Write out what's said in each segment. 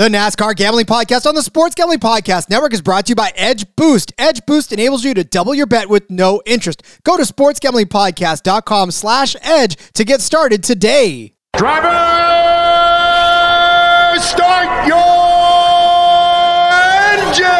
The NASCAR Gambling Podcast on the Sports Gambling Podcast Network is brought to you by Edge Boost. Edge Boost enables you to double your bet with no interest. Go to sportsgamblingpodcast.com slash edge to get started today. Driver, start your engine!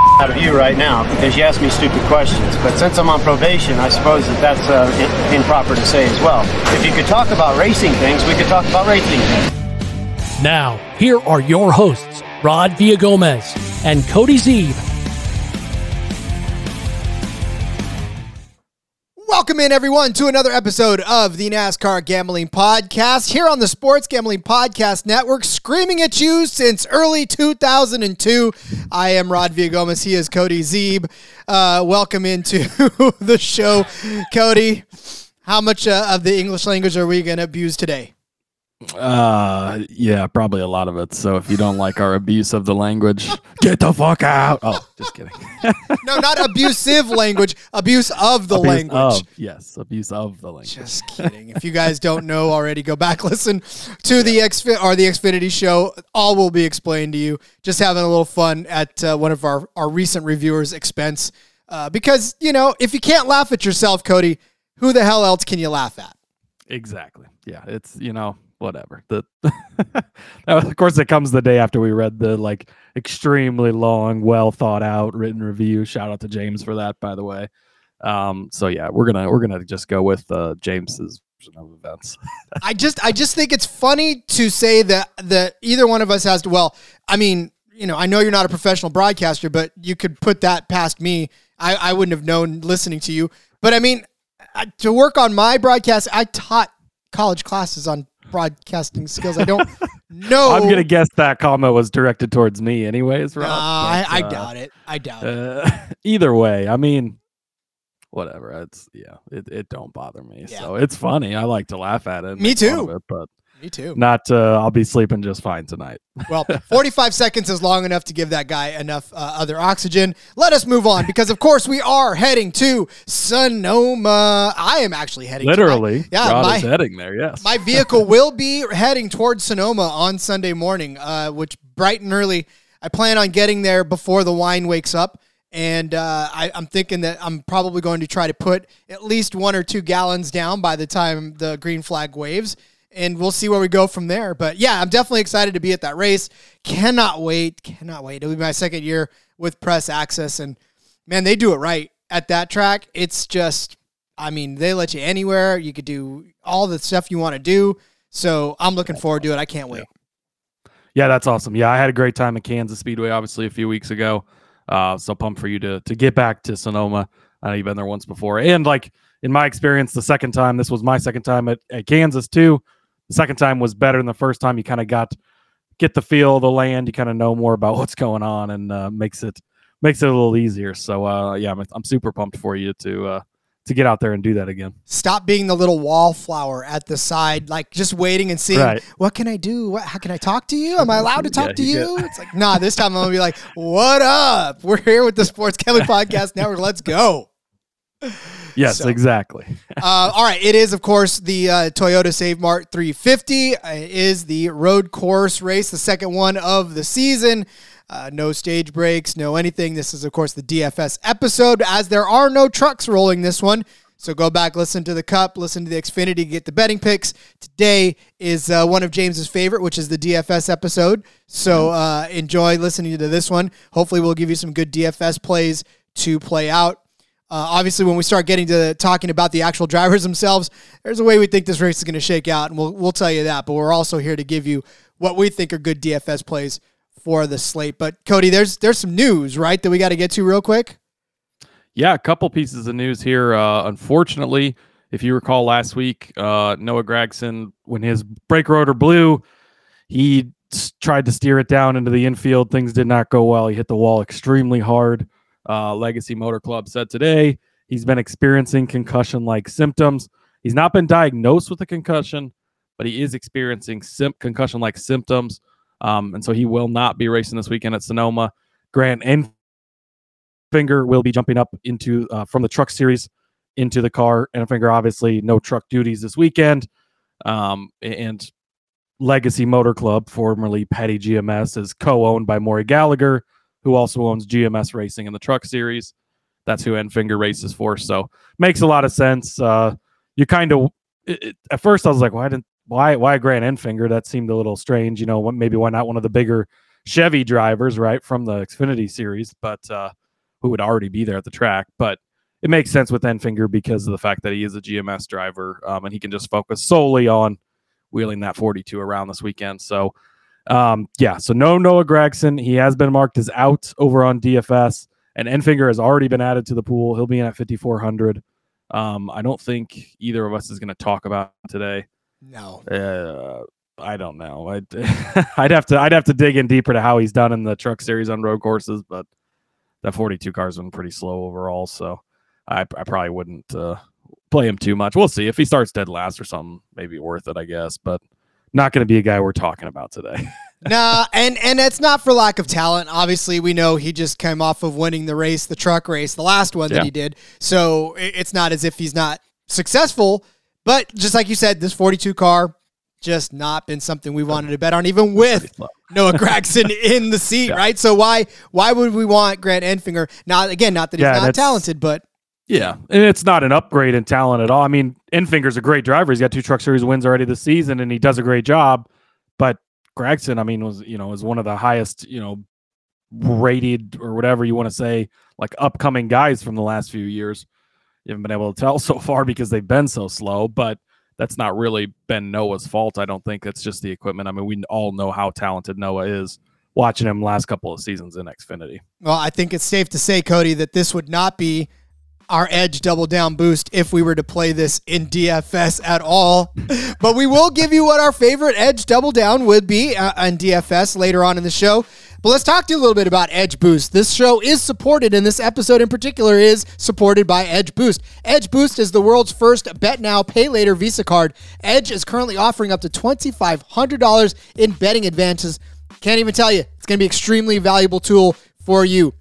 out of you right now because you ask me stupid questions. But since I'm on probation, I suppose that that's uh, improper to say as well. If you could talk about racing things, we could talk about racing things. Now, here are your hosts, Rod Villagomez and Cody Zeeb. Welcome in, everyone, to another episode of the NASCAR Gambling Podcast here on the Sports Gambling Podcast Network, screaming at you since early 2002. I am Rod Villagomez. He is Cody Zeeb. Uh, welcome into the show, Cody. How much uh, of the English language are we going to abuse today? Uh, yeah, probably a lot of it. So if you don't like our abuse of the language, get the fuck out. Oh, just kidding. No, not abusive language, abuse of the Abuse language. of, yes, abuse of the language. Just kidding. If you guys don't know already, go back listen to the X or the Xfinity show. All will be explained to you. Just having a little fun at uh, one of our our recent reviewers' expense. Uh, because you know, if you can't laugh at yourself, Cody, who the hell else can you laugh at? Exactly. Yeah, it's you know whatever. The of course it comes the day after we read the like extremely long, well thought out written review. Shout out to James for that, by the way. Um, so yeah, we're gonna we're gonna just go with uh, James's of events. I just I just think it's funny to say that that either one of us has to. Well, I mean, you know, I know you're not a professional broadcaster, but you could put that past me. I, I wouldn't have known listening to you. But I mean, to work on my broadcast, I taught college classes on broadcasting skills. I don't know. I'm gonna guess that comment was directed towards me, anyways. Rob, I, but, I uh, doubt it. I doubt it. Uh, either way, I mean, whatever. It's yeah, it, it don't bother me. Yeah. So it's funny. I like to laugh at it. Me make fun of too. it, but Me too. not. Uh, I'll be sleeping just fine tonight. Well, 45 seconds is long enough to give that guy enough uh, other oxygen. Let us move on because, of course, we are heading to Sonoma. I am actually heading to Literally, yeah, Rod my, heading there. Yes. my vehicle will be heading towards Sonoma on Sunday morning, uh, which bright and early. I plan on getting there before the wine wakes up. And uh, I, I'm thinking that I'm probably going to try to put at least one or two gallons down by the time the green flag waves. And we'll see where we go from there. But yeah, I'm definitely excited to be at that race. Cannot wait. Cannot wait. It'll be my second year with press access. And man, they do it right at that track. It's just, I mean, they let you anywhere. You could do all the stuff you want to do. So I'm looking forward to it. I can't wait. yeah, that's awesome. Yeah, I had a great time at Kansas Speedway, obviously a few weeks ago. Uh, so pumped for you to to get back to Sonoma. I know you've been there once before, and like in my experience, the second time this was my second time at, at Kansas too. The second time was better than the first time. You kind of got get the feel of the land. You kind of know more about what's going on, and uh, makes it makes it a little easier. So uh, yeah, I'm, I'm super pumped for you to uh, to get out there and do that again. Stop being the little wallflower at the side, like just waiting and seeing Right. what can I do? What, how can I talk to you? Am I allowed to talk Yeah, to you you? It's like, nah, this time I'm gonna be like, what up? We're here with the Sports Kelly Podcast Network. Let's go. Yes, So- exactly. Uh, all right, it is of course the uh, Toyota Save Mart 350. Uh, It is the road course race, the second one of the season. Uh, no stage breaks, no anything. This is of course the DFS episode, as there are no trucks rolling this one. So go back, listen to the Cup, listen to the Xfinity, get the betting picks. Today is uh, one of James's favorite, which is the DFS episode. So uh, enjoy listening to this one. Hopefully, we'll give you some good DFS plays to play out. Uh, obviously, when we start getting to talking about the actual drivers themselves, there's a way we think this race is going to shake out, and we'll we'll tell you that. But we're also here to give you what we think are good DFS plays for the slate. But Cody, there's there's some news right that we got to get to real quick. Yeah, a couple pieces of news here. Uh, unfortunately, if you recall last week, uh, Noah Gragson, when his brake rotor blew, he s- tried to steer it down into the infield. Things did not go well. He hit the wall extremely hard. Uh, Legacy Motor Club said today he's been experiencing concussion like symptoms. He's not been diagnosed with a concussion, but he is experiencing sim- concussion like symptoms. Um, and so he will not be racing this weekend at Sonoma. Grant Enfinger will be jumping up into uh, from the truck series into the car. Enfinger obviously no truck duties this weekend. Um, and Legacy Motor Club, formerly Petty GMS, is co-owned by Maury Gallagher, who also owns GMS Racing in the truck series. That's who Enfinger races for. So makes a lot of sense. Uh, you kind of at first I was like, why didn't why why Grant Enfinger? That seemed a little strange. You know, maybe why not one of the bigger Chevy drivers, right, from the Xfinity series, but uh, who would already be there at the track. But it makes sense with Enfinger because of the fact that he is a GMS driver um, and he can just focus solely on wheeling that 42 around this weekend. So, um, yeah, so no Noah Gragson. He has been marked as out over on DFS, and Enfinger has already been added to the pool. He'll be in at 5,400. Um, I don't think either of us is going to talk about today. No. Uh, I don't know. I'd, I'd have to I'd have to dig in deeper to how he's done in the truck series on road courses, but that 42 car's been pretty slow overall, so I, I probably wouldn't uh, play him too much. We'll see if he starts dead last or something, maybe worth it, I guess, but not going to be a guy we're talking about today. nah, and and it's not for lack of talent. Obviously, we know he just came off of winning the race, the truck race, the last one Yeah. that he did. So it's not as if he's not successful. But just like you said, this 42 car just not been something we wanted to bet on, even with. Noah Gragson in the seat, Yeah. right? So why why would we want Grant Enfinger? Not again, not that he's Yeah, not talented, but Yeah, and it's not an upgrade in talent at all. I mean, Enfinger's a great driver. He's got two Truck Series wins already this season, and he does a great job. But Gragson, I mean, was you know is one of the highest you know rated or whatever you want to say, like upcoming guys from the last few years. You haven't been able to tell so far because they've been so slow, but that's not really been Noah's fault. I don't think it's just the equipment. I mean, we all know how talented Noah is. Watching him last couple of seasons in Xfinity. Well, I think it's safe to say, Cody, that this would not be our edge double down boost if we were to play this in DFS at all. but we will give you what our favorite edge double down would be uh, on DFS later on in the show. But let's talk to you a little bit about Edge Boost. This show is supported, and this episode in particular is supported by Edge Boost. Edge Boost is the world's first bet now, pay later Visa card. Edge is currently offering up to $2,500 in betting advances. Can't even tell you. It's going to be extremely valuable tool for you.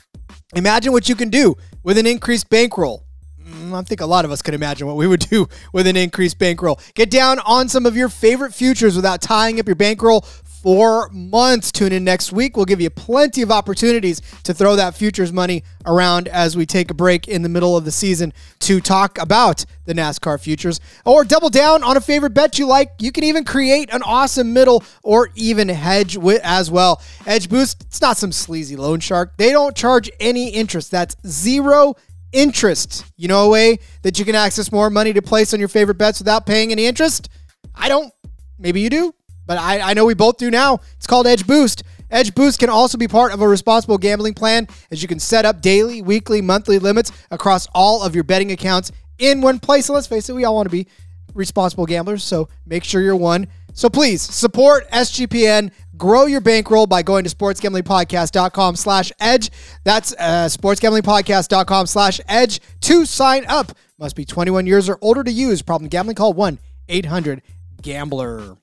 Imagine what you can do with an increased bankroll. Mm, I think a lot of us could imagine what we would do with an increased bankroll. Get down on some of your favorite futures without tying up your bankroll for months. Tune in next week. We'll give you plenty of opportunities to throw that futures money around as we take a break in the middle of the season to talk about the NASCAR futures or double down on a favorite bet you like. You can even create an awesome middle or even hedge with as well. Edge Boost, it's not some sleazy loan shark. They don't charge any interest. That's zero interest. You know a way that you can access more money to place on your favorite bets without paying any interest? I don't. Maybe you do, but I, I know we both do now. It's called Edge Boost. Edge Boost can also be part of a responsible gambling plan as you can set up daily, weekly, monthly limits across all of your betting accounts in one place. And let's face it, we all want to be responsible gamblers, so make sure you're one. So please support SGPN. Grow your bankroll by going to sportsgamblingpodcast.com slash edge. That's uh, sportsgamblingpodcast.com slash edge to sign up. Must be 21 years or older to use. Problem gambling call 1-800-GAMBLER.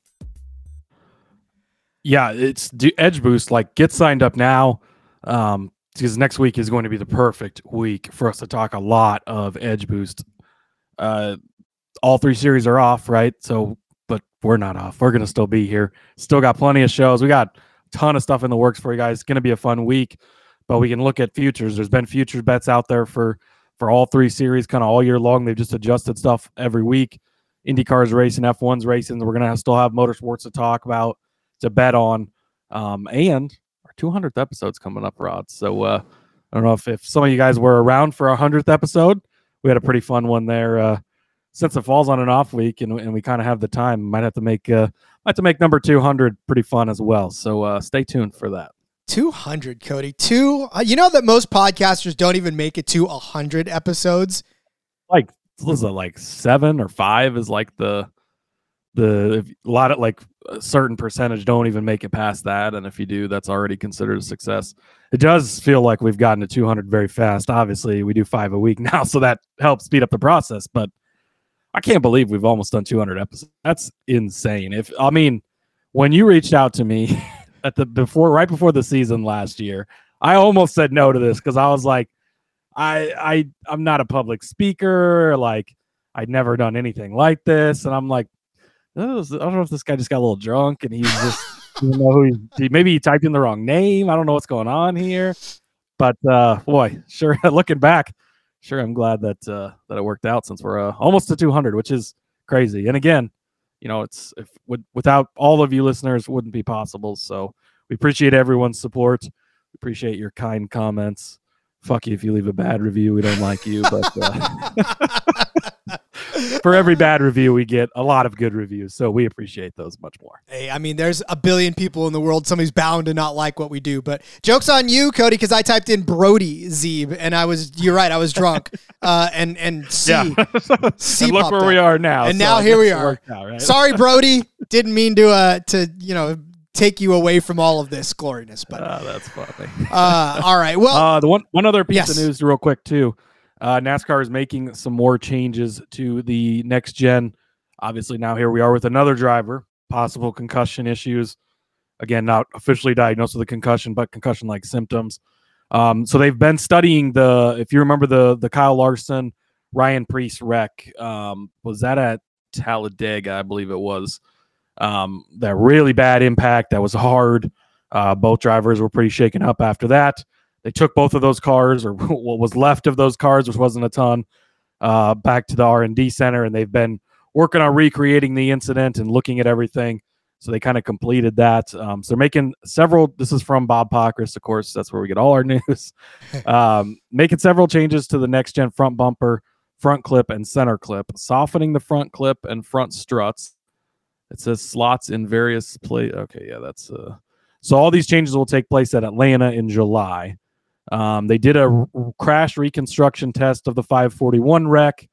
Yeah, it's Edge Boost. Like, get signed up now, um, because next week is going to be the perfect week for us to talk a lot of Edge Boost. Uh, all three series are off, right? So, but we're not off. We're gonna still be here. Still got plenty of shows. We got a ton of stuff in the works for you guys. It's gonna be a fun week, but we can look at futures. There's been futures bets out there for for all three series, kind of all year long. They've just adjusted stuff every week. IndyCar's racing, F1's racing. We're gonna still have motorsports to talk about to bet on. Um, and our 200th episode's coming up, Rod. So uh, I don't know if, if some of you guys were around for our 100th episode. We had a pretty fun one there. Uh, since it falls on an off week and, and we kind of have the time, might have to make uh, might have to make number 200 pretty fun as well. So uh, stay tuned for that. 200, Cody. Two. Uh, you know that most podcasters don't even make it to 100 episodes. Like, was it like seven or five is like the the a lot of like a certain percentage don't even make it past that and if you do that's already considered a success. It does feel like we've gotten to 200 very fast. Obviously we do five a week now so that helps speed up the process but i can't believe we've almost done 200 episodes. That's insane. If i mean when you reached out to me at the before right before the season last year i almost said no to this because i was like i i i'm not a public speaker like i'd never done anything like this and i'm like I don't know if this guy just got a little drunk and he's just you know who he, maybe he typed in the wrong name. I don't know what's going on here. But uh boy, sure looking back, sure I'm glad that uh that it worked out since we're uh, almost to 200, which is crazy. And again, you know, it's if with, without all of you listeners wouldn't be possible. So we appreciate everyone's support. We appreciate your kind comments. Fuck you if you leave a bad review. We don't like you, but uh, for every bad review, we get a lot of good reviews. So we appreciate those much more. Hey, I mean, there's a billion people in the world. Somebody's bound to not like what we do. But jokes on you, Cody, because I typed in Brody Zeeb, and I was you're right, I was drunk. Uh, and and C, yeah. C and look where up. we are now. And so now here we are. Out, right? Sorry, Brody. Didn't mean to uh to you know take you away from all of this gloriness. But oh, that's funny. uh, all right. Well, uh, the one one other piece yes. of news, real quick, too. Uh, NASCAR is making some more changes to the next gen. Obviously, now here we are with another driver, possible concussion issues. Again, not officially diagnosed with a concussion, but concussion like symptoms. Um, so they've been studying the, if you remember the the Kyle Larson, Ryan Preece wreck, um, was that at Talladega, I believe it was. Um, that really bad impact. That was hard. Uh, both drivers were pretty shaken up after that. They took both of those cars, or what was left of those cars, which wasn't a ton, uh, back to the R and D center, and they've been working on recreating the incident and looking at everything. So they kind of completed that. Um, so they're making several. This is from Bob Pockrass, of course. That's where we get all our news. um, making several changes to the next gen front bumper, front clip, and center clip, softening the front clip and front struts. It says slots in various place. Okay, yeah, that's uh. So all these changes will take place at Atlanta in July. Um, they did a r- crash reconstruction test of the 541 wreck.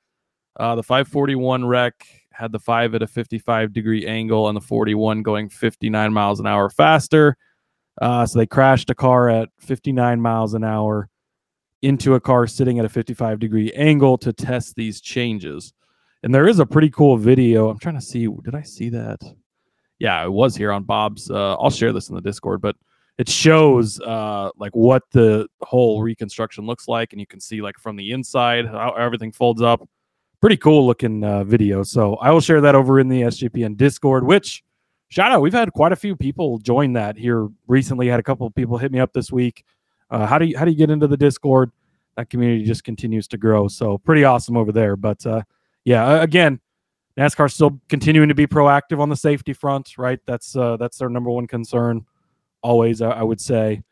Uh, the 541 wreck had the 5 at a 55 degree angle and the 41 going 59 miles an hour faster. Uh, so they crashed a car at 59 miles an hour into a car sitting at a 55 degree angle to test these changes. And there is a pretty cool video. I'm trying to see. Did I see that? Yeah, it was here on Bob's. Uh, I'll share this in the Discord, but it shows uh, like what the whole reconstruction looks like, and you can see like from the inside how everything folds up. Pretty cool looking uh, video. So I will share that over in the SGPN Discord. Which shout out, we've had quite a few people join that here recently. Had a couple of people hit me up this week. Uh, how do you how do you get into the Discord? That community just continues to grow. So pretty awesome over there. But uh, yeah, again, NASCAR still continuing to be proactive on the safety front. Right, that's uh, that's their number one concern always, I, I would say.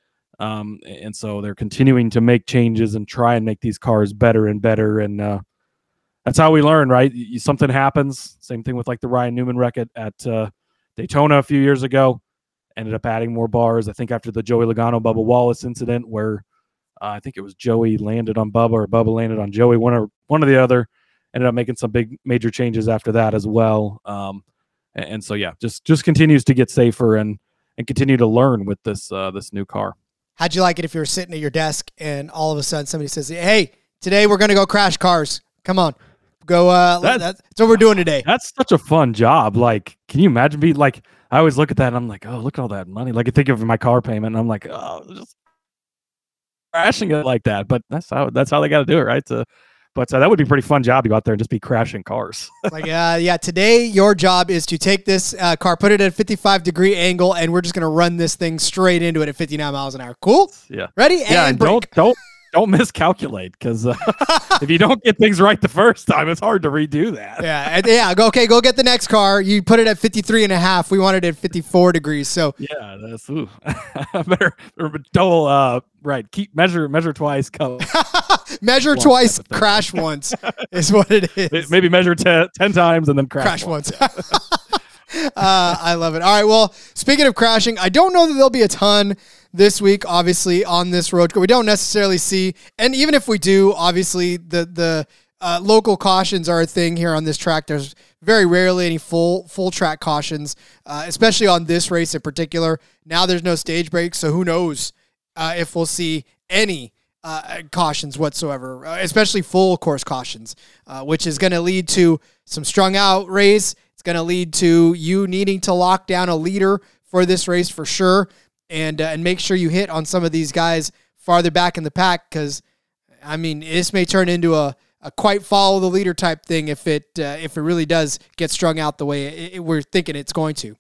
Um, and so they're continuing to make changes and try and make these cars better and better. And uh, that's how we learn, right? You, something happens. Same thing with like the Ryan Newman wreck at, at uh, Daytona a few years ago. Ended up adding more bars. I think after the Joey Logano Bubba Wallace incident, where uh, I think it was Joey landed on Bubba or Bubba landed on Joey, one or one or the other. Ended up making some big major changes after that as well. Um, and, and so yeah, just just continues to get safer and and continue to learn with this uh, this new car. How'd you like it if you were sitting at your desk and all of a sudden somebody says, "Hey, today we're gonna go crash cars. Come on, go." Uh, that, that's what we're doing today. That's such a fun job. Like, can you imagine being like? I always look at that and I'm like, oh, look at all that money. Like, I think of my car payment and I'm like, oh, just crashing it like that. But that's how that's how they got to do it, right? To but uh, that would be a pretty fun job to go out there and just be crashing cars. like, uh, yeah, today your job is to take this uh, car, put it at a 55 degree angle, and we're just going to run this thing straight into it at 59 miles an hour. Cool? Yeah. Ready? Yeah, and, and don't, don't, don't miscalculate because uh, if you don't get things right the first time, it's hard to redo that. Yeah, yeah. Go okay. Go get the next car. You put it at 53 and a half. We wanted it at 54 degrees. So yeah, that's ooh. better double. Uh, right. Keep measure measure twice. Come measure twice, crash once is what it is. Maybe measure ten, 10 times and then crash, crash once. uh, I love it. All right. Well, speaking of crashing, I don't know that there'll be a ton this week. Obviously, on this road, we don't necessarily see, and even if we do, obviously the the uh, local cautions are a thing here on this track. There's very rarely any full full track cautions, uh, especially on this race in particular. Now there's no stage break, so who knows uh, if we'll see any uh, cautions whatsoever, uh, especially full course cautions, uh, which is going to lead to some strung out race. It's going to lead to you needing to lock down a leader for this race for sure, and uh, and make sure you hit on some of these guys farther back in the pack because, I mean, this may turn into a, a quite follow the leader type thing if it uh, if it really does get strung out the way it, it, we're thinking it's going to.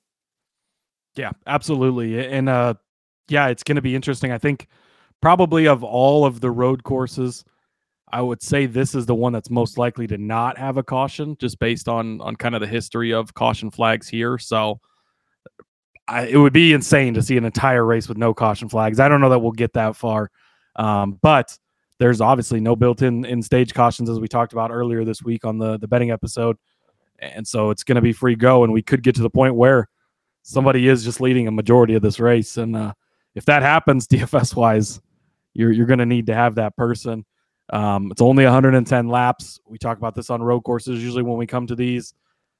Yeah, absolutely, and uh, yeah, it's going to be interesting. I think probably of all of the road courses, I would say this is the one that's most likely to not have a caution, just based on on kind of the history of caution flags here. So I, it would be insane to see an entire race with no caution flags. I don't know that we'll get that far, um, but there's obviously no built-in in stage cautions as we talked about earlier this week on the the betting episode, and so it's going to be free go, and we could get to the point where somebody is just leading a majority of this race, and uh, if that happens, DFS wise, you're you're going to need to have that person. Um, it's only 110 laps. We talk about this on road courses. Usually, when we come to these,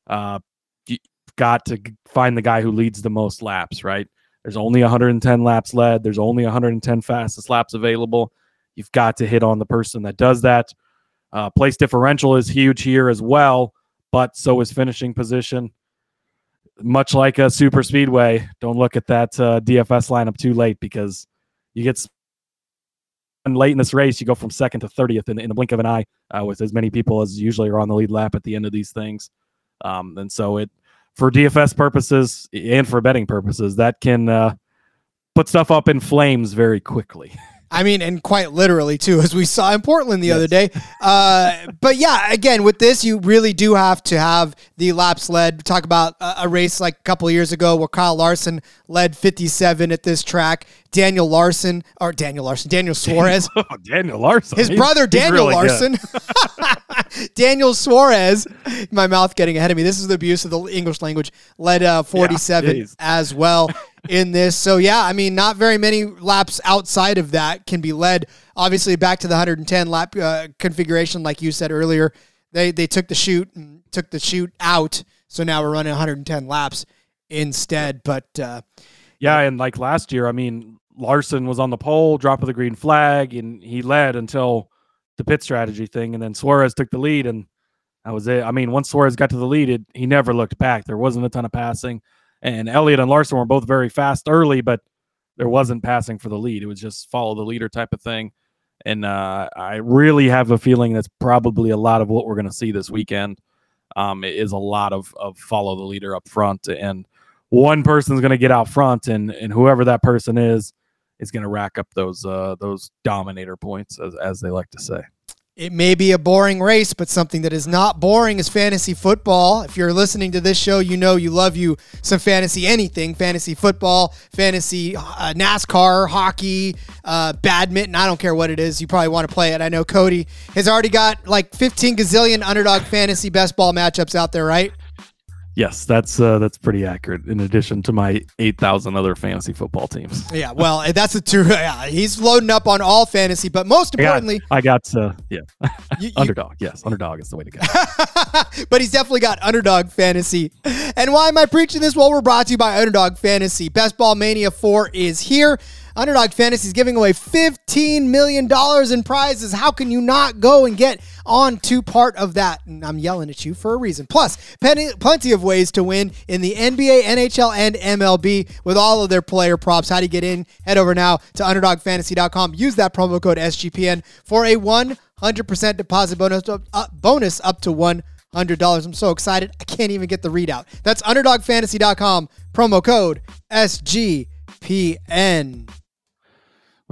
uh, you got to find the guy who leads the most laps. Right? There's only 110 laps led. There's only 110 fastest laps available. You've got to hit on the person that does that. Uh, place differential is huge here as well, but so is finishing position. Much like a super speedway, don't look at that uh, DFS lineup too late because you get and late in this race, you go from second to 30th in, in the blink of an eye uh, with as many people as usually are on the lead lap at the end of these things. Um, and so it, for DFS purposes and for betting purposes, that can uh, put stuff up in flames very quickly. I mean, and quite literally too, as we saw in Portland the yes. other day. Uh, but yeah, again, with this, you really do have to have the laps led. Talk about a, a race like a couple years ago where Kyle Larson led 57 at this track. Daniel Larson, or Daniel Larson, Daniel Suarez. oh, Daniel Larson. His he's, brother, Daniel really Larson. Daniel Suarez. My mouth getting ahead of me. This is the abuse of the English language. Led uh, 47 yeah, as well in this. So yeah, I mean, not very many laps outside of that can be led. Obviously, back to the 110 lap uh, configuration, like you said earlier, they they took the chute and took the chute out. So now we're running 110 laps instead. But uh, yeah, and like last year, I mean, Larson was on the pole, drop of the green flag, and he led until the pit strategy thing, and then Suarez took the lead, and that was it. I mean, once Suarez got to the lead, it, he never looked back. There wasn't a ton of passing and Elliott and Larson were both very fast early, but there wasn't passing for the lead. It was just follow the leader type of thing. And uh, I really have a feeling that's probably a lot of what we're going to see this weekend. Um, is a lot of of follow the leader up front, and one person's going to get out front, and and whoever that person is is going to rack up those uh, those dominator points, as as they like to say. It may be a boring race, but something that is not boring is fantasy football. If you're listening to this show, you know you love you some fantasy anything fantasy football, fantasy uh, NASCAR, hockey, uh, badminton. I don't care what it is. You probably want to play it. I know Cody has already got like 15 gazillion underdog fantasy best ball matchups out there, right? Yes, that's uh, that's pretty accurate. In addition to my eight thousand other fantasy football teams. Yeah, well, that's a true. Yeah, he's loading up on all fantasy, but most importantly, I got, I got uh, yeah, you, underdog. Yes, underdog is the way to go. but he's definitely got underdog fantasy. And why am I preaching this? Well, we're brought to you by Underdog Fantasy. Best Ball Mania Four is here. Underdog Fantasy is giving away $15 million in prizes. How can you not go and get on to part of that? And I'm yelling at you for a reason. Plus, plenty of ways to win in the NBA, NHL, and MLB with all of their player props. How do you get in? Head over now to UnderdogFantasy.com. Use that promo code SGPN for a 100% deposit bonus, uh, bonus up to one hundred dollars. I'm so excited I can't even get the readout. That's underdogfantasy.com promo code SGPN.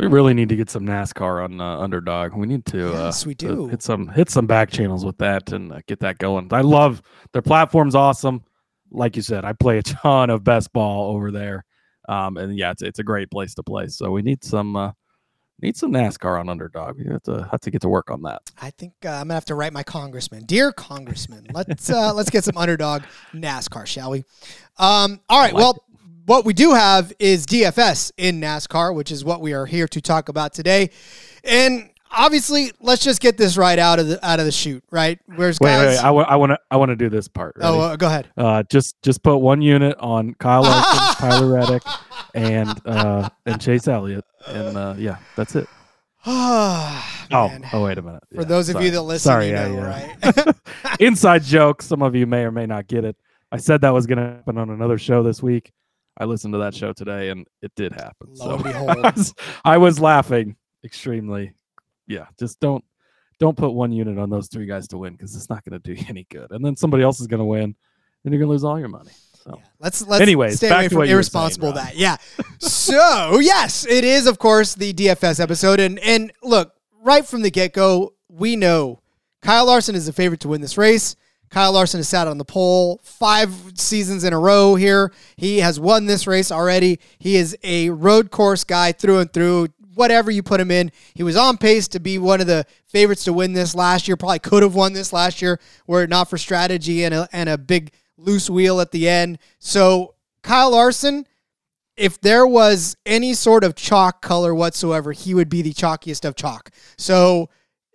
We really need to get some NASCAR on uh, Underdog. We need to uh, yes, uh, we do. hit some hit some back channels with that and uh, get that going. I love their platform's awesome. Like you said, I play a ton of best ball over there, um, and yeah, it's, it's a great place to play. So we need some uh, need some NASCAR on underdog. You have to have to get to work on that. I think uh, I'm gonna have to write my congressman, dear congressman. Let's uh, let's get some underdog NASCAR, shall we? Um, all right. like well, what we do have is DFS in NASCAR, which is what we are here to talk about today. And obviously, let's just get this right out of the out of the shoot, right? Where's Wait, guys? wait, wait. I want to I want to do this part. oh, uh, go ahead. Uh, just just put one unit on Kyle Larson, Tyler Reddick, and uh, and Chase Elliott, and uh, yeah, that's it. oh, Oh, man. oh, wait a minute. For Yeah, those of sorry. you that listen, sorry, you yeah, yeah. right? Inside joke. Some of you may or may not get it. I said that was going to happen on another show this week. I listened to that show today, and it did happen. Lo So. I, was, I was laughing extremely. Yeah, just don't don't put one unit on those three guys to win because it's not going to do you any good. And then somebody else is going to win, and you're going to lose all your money. So Yeah, let's let's Anyways, stay back away from irresponsible saying, that. Yeah. so yes, it is of course the DFS episode, and and look right from the get go, we know Kyle Larson is the favorite to win this race. Kyle Larson has sat on the pole five seasons in a row here. He has won this race already. He is a road course guy through and through. Whatever you put him in, he was on pace to be one of the favorites to win this last year. Probably could have won this last year were it not for strategy and a, and a big loose wheel at the end. So Kyle Larson, if there was any sort of chalk color whatsoever, he would be the chalkiest of chalk. So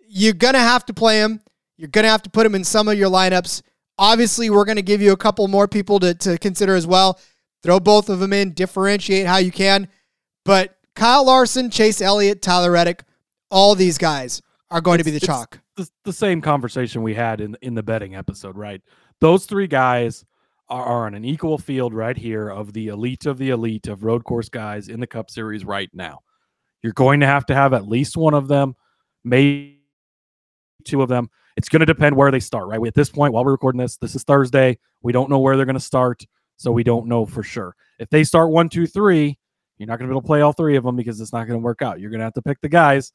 you're gonna have to play him. You're gonna have to put him in some of your lineups. Obviously, we're gonna give you a couple more people to, to consider as well. Throw both of them in, differentiate how you can. But Kyle Larson, Chase Elliott, Tyler Reddick, all these guys are going to be the chalk. the, the same conversation we had in in the betting episode, right? Those three guys are, are on an equal field right here of the elite of the elite of road course guys in the Cup Series right now. You're going to have to have at least one of them, maybe two of them. It's going to depend where they start, right? We, at this point, while we're recording this, this is Thursday. We don't know where they're going to start, so we don't know for sure. If they start one, two, three, you're not going to be able to play all three of them because it's not going to work out. You're going to have to pick the guys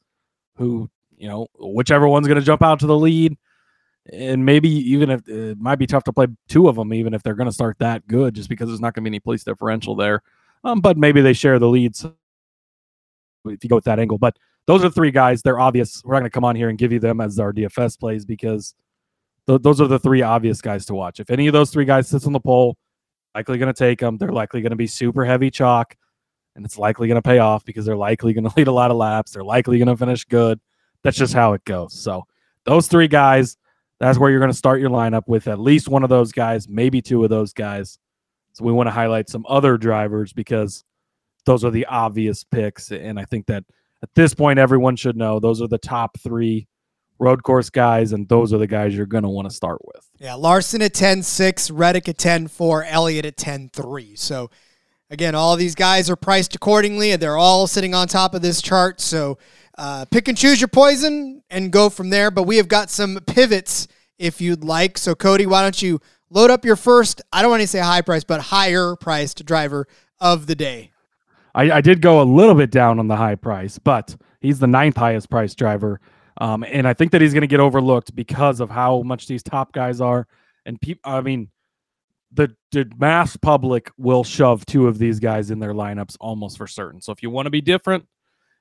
who you know, whichever one's going to jump out to the lead. And maybe even if it might be tough to play two of them, even if they're going to start that good, just because there's not going to be any police differential there. Um, but maybe they share the leads if you go with that angle. But those are three guys. They're obvious. We're not going to come on here and give you them as our DFS plays because th- those are the three obvious guys to watch. If any of those three guys sits on the pole, likely going to take them. They're likely going to be super heavy chalk, and it's likely going to pay off because they're likely going to lead a lot of laps. They're likely going to finish good. That's just how it goes. So those three guys, that's where you're going to start your lineup with at least one of those guys, maybe two of those guys. So we want to highlight some other drivers because those are the obvious picks. And I think that at this point, everyone should know those are the top three road course guys, and those are the guys you're going to want to start with. Yeah, Larson at 10 6, Reddick at 10 4, Elliott at 10 3. So, again, all these guys are priced accordingly, and they're all sitting on top of this chart. So, uh, pick and choose your poison and go from there. But we have got some pivots if you'd like. So, Cody, why don't you load up your first, I don't want to say high price, but higher priced driver of the day? I, I did go a little bit down on the high price, but he's the ninth highest price driver. Um, and I think that he's going to get overlooked because of how much these top guys are. And people, I mean, the, the mass public will shove two of these guys in their lineups almost for certain. So if you want to be different,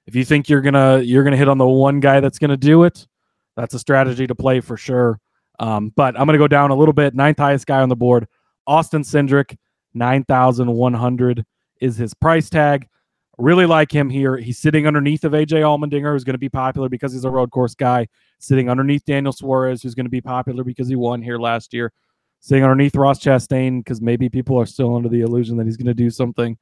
if you think you're gonna you're gonna hit on the one guy that's gonna do it, that's a strategy to play for sure. Um, but I'm gonna go down a little bit. Ninth highest guy on the board, Austin Cindric, nine thousand one hundred is his price tag. Really like him here. He's sitting underneath of AJ Allmendinger, who's going to be popular because he's a road course guy. Sitting underneath Daniel Suarez, who's going to be popular because he won here last year. Sitting underneath Ross Chastain because maybe people are still under the illusion that he's going to do something.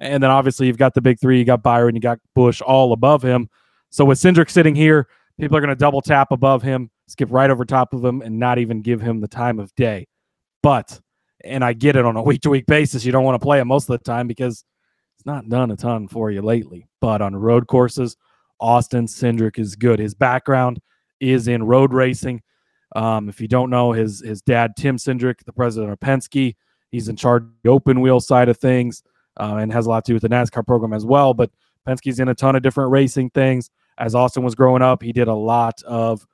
And then obviously you've got the big three. You got Byron, you got Busch all above him. So with Cindric sitting here, people are going to double tap above him, skip right over top of him, and not even give him the time of day. But, and I get it on a week to week basis, you don't want to play him most of the time because it's not done a ton for you lately. But on road courses, Austin Cindric is good. His background is in road racing. Um, if you don't know, his his dad Tim Cindric, the president of Penske, he's in charge of the open wheel side of things uh, and has a lot to do with the NASCAR program as well. But Penske's in a ton of different racing things. As Austin was growing up, he did a lot of